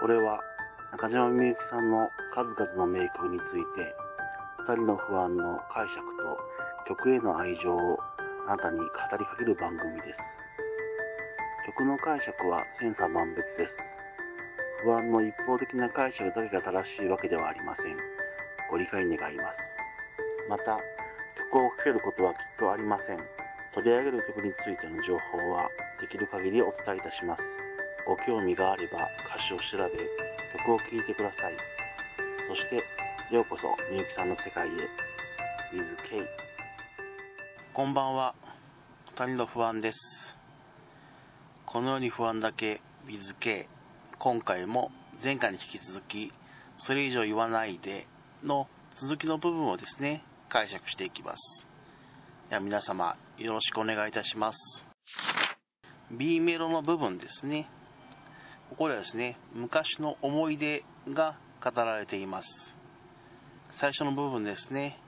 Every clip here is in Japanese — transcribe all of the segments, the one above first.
これは中島みゆきさんの数々の名曲について、二人の不安の解釈と曲への愛情をあなたに語りかける番組です。曲の解釈は千差万別です。不安の一方的な解釈だけが正しいわけではありません。ご理解願います。また、曲をかけることはきっとありません。取り上げる曲についての情報はできる限りお伝えいたします。ご興味があれば歌詞を調べ、曲を聴いてください。そして、ようこそみゆきさんの世界へ。With K。こんばんは。二人の不安です。このように不安だけ With K。今回も前回に引き続き、それ以上言わないでの続きの部分をですね、解釈していきます。では皆様、よろしくお願いいたします。B メロの部分ですね。ここではですね、昔の思い出が語られています。最初の部分ですね。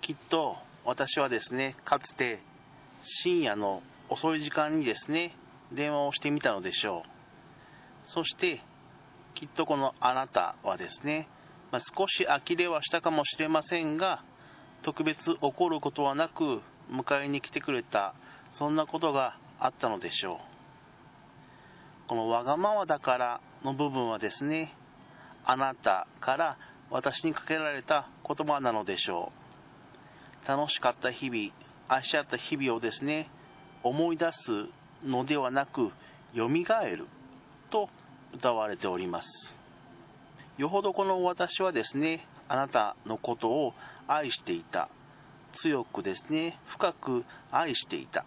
きっと私はですね、かつて深夜の遅い時間にですね、電話をしてみたのでしょう。そして、きっとこのあなたはですね、まあ、少し呆れはしたかもしれませんが、特別怒ることはなく迎えに来てくれた、そんなことがあったのでしょう。このわがままだからの部分はですね、あなたから私にかけられた言葉なのでしょう。楽しかった日々、愛し合った日々をですね、思い出すのではなく、蘇ると歌われております。よほどこの私はですね、あなたのことを愛していた。強くですね、深く愛していた。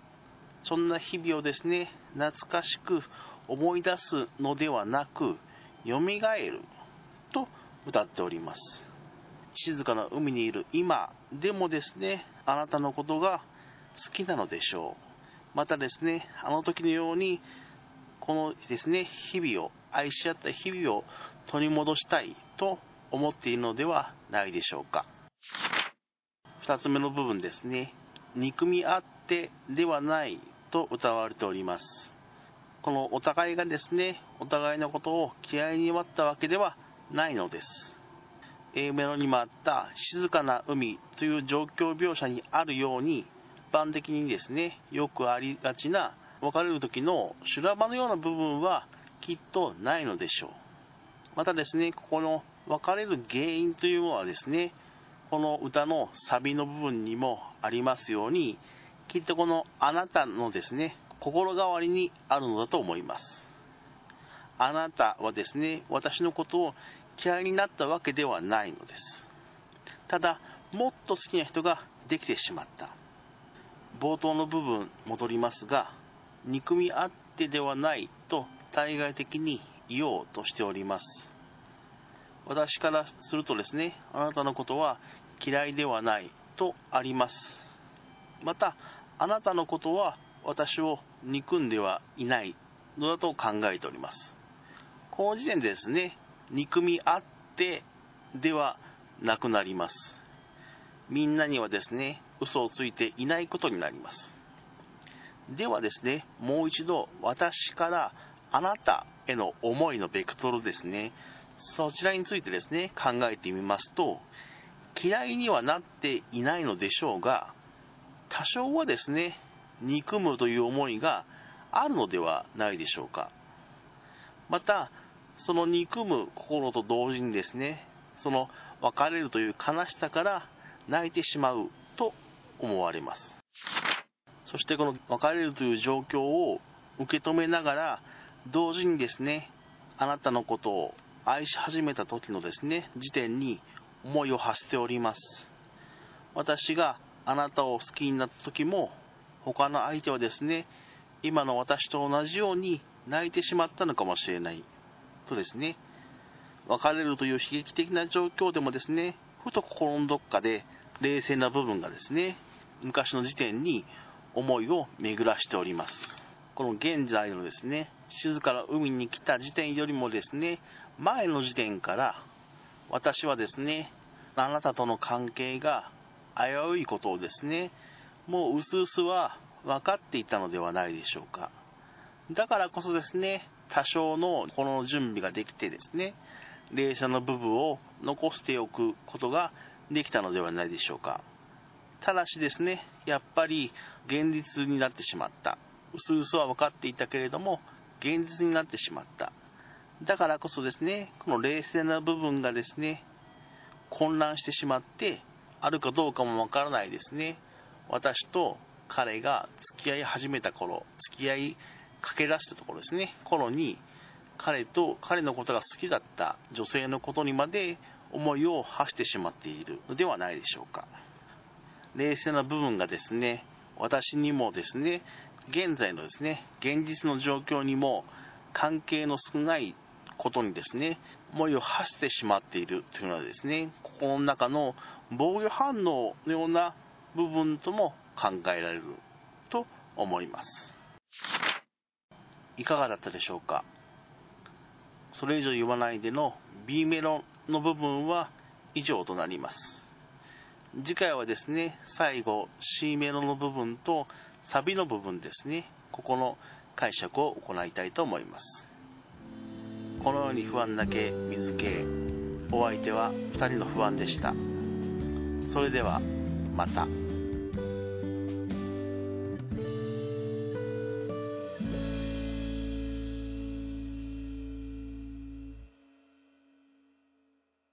そんな日々をですね、懐かしく思い出すのではなく、蘇ると歌っております。静かな海にいる今でもですね、あなたのことが好きなのでしょう。またですね、あの時のように、このですね、日々を、愛し合った日々を取り戻したいと思っているのではないでしょうか。二つ目の部分ですね、憎み合ってではないと歌われております。このお互いがですね、お互いのことを嫌いに割ったわけではないのです。A メロにもあった静かな海という状況描写にあるように、一般的にですね、よくありがちな別れる時の修羅場のような部分はきっとないのでしょう。またですね、ここの別れる原因というのはですね、この歌のサビの部分にもありますように、きっとこのあなたのですね、心変わりにあるのだと思います。あなたはですね、私のことを嫌いになったわけではないのです。ただ、もっと好きな人ができてしまった。冒頭の部分戻りますが、憎み合ってではないと対外的に言おうとしております。私からするとですね、あなたのことは嫌いではないとあります。また、あなたのことは私を憎んではいないのだと考えております。この時点でですね、憎み合ってではなくなります。みんなにはですね、嘘をついていないことになります。ではですね、もう一度私からあなたへの思いのベクトルですね、そちらについてですね、考えてみますと、嫌いにはなっていないのでしょうが、多少はですね、憎むという思いがあるのではないでしょうか。また、その憎む心と同時にですね、その別れるという悲しさから泣いてしまうと思われます。そしてこの別れるという状況を受け止めながら、同時にですね、あなたのことを愛し始めた時のですね、時点に思いを馳せております。私があなたを好きになった時も、他の相手はですね、今の私と同じように泣いてしまったのかもしれない。とですね、別れるという悲劇的な状況でもですね、ふと心のどっかで冷静な部分がですね、昔の時点に思いを巡らしております。この現在のですね、静かな海に来た時点よりもですね、前の時点から私はですね、あなたとの関係が危ういことをですね、もう薄々は分かっていたのではないでしょうか。だからこそですね、多少のこの準備ができてですね、冷静な部分を残しておくことができたのではないでしょうか。ただしですね、やっぱり現実になってしまった。うすうすは分かっていたけれども、現実になってしまった。だからこそですね、この冷静な部分がですね、混乱してしまって、あるかどうかもわからないですね。私と彼が付き合い始めた頃、付き合いかけ出したところですね、頃に、彼と彼のことが好きだった女性のことにまで思いを馳してしまっているのではないでしょうか。冷静な部分がですね、私にもですね、現在のですね、現実の状況にも関係の少ないことにですね、思いを馳してしまっているというのはですね、心の中の防御反応のような部分とも考えられると思います。いかがだったでしょうか？それ以上言わないでの B メロの部分は以上となります。次回はですね、最後 C メロの部分とサビの部分ですね、ここの解釈を行いたいと思います。このように不安だけ水系お相手は2人の不安でしたそれではまた。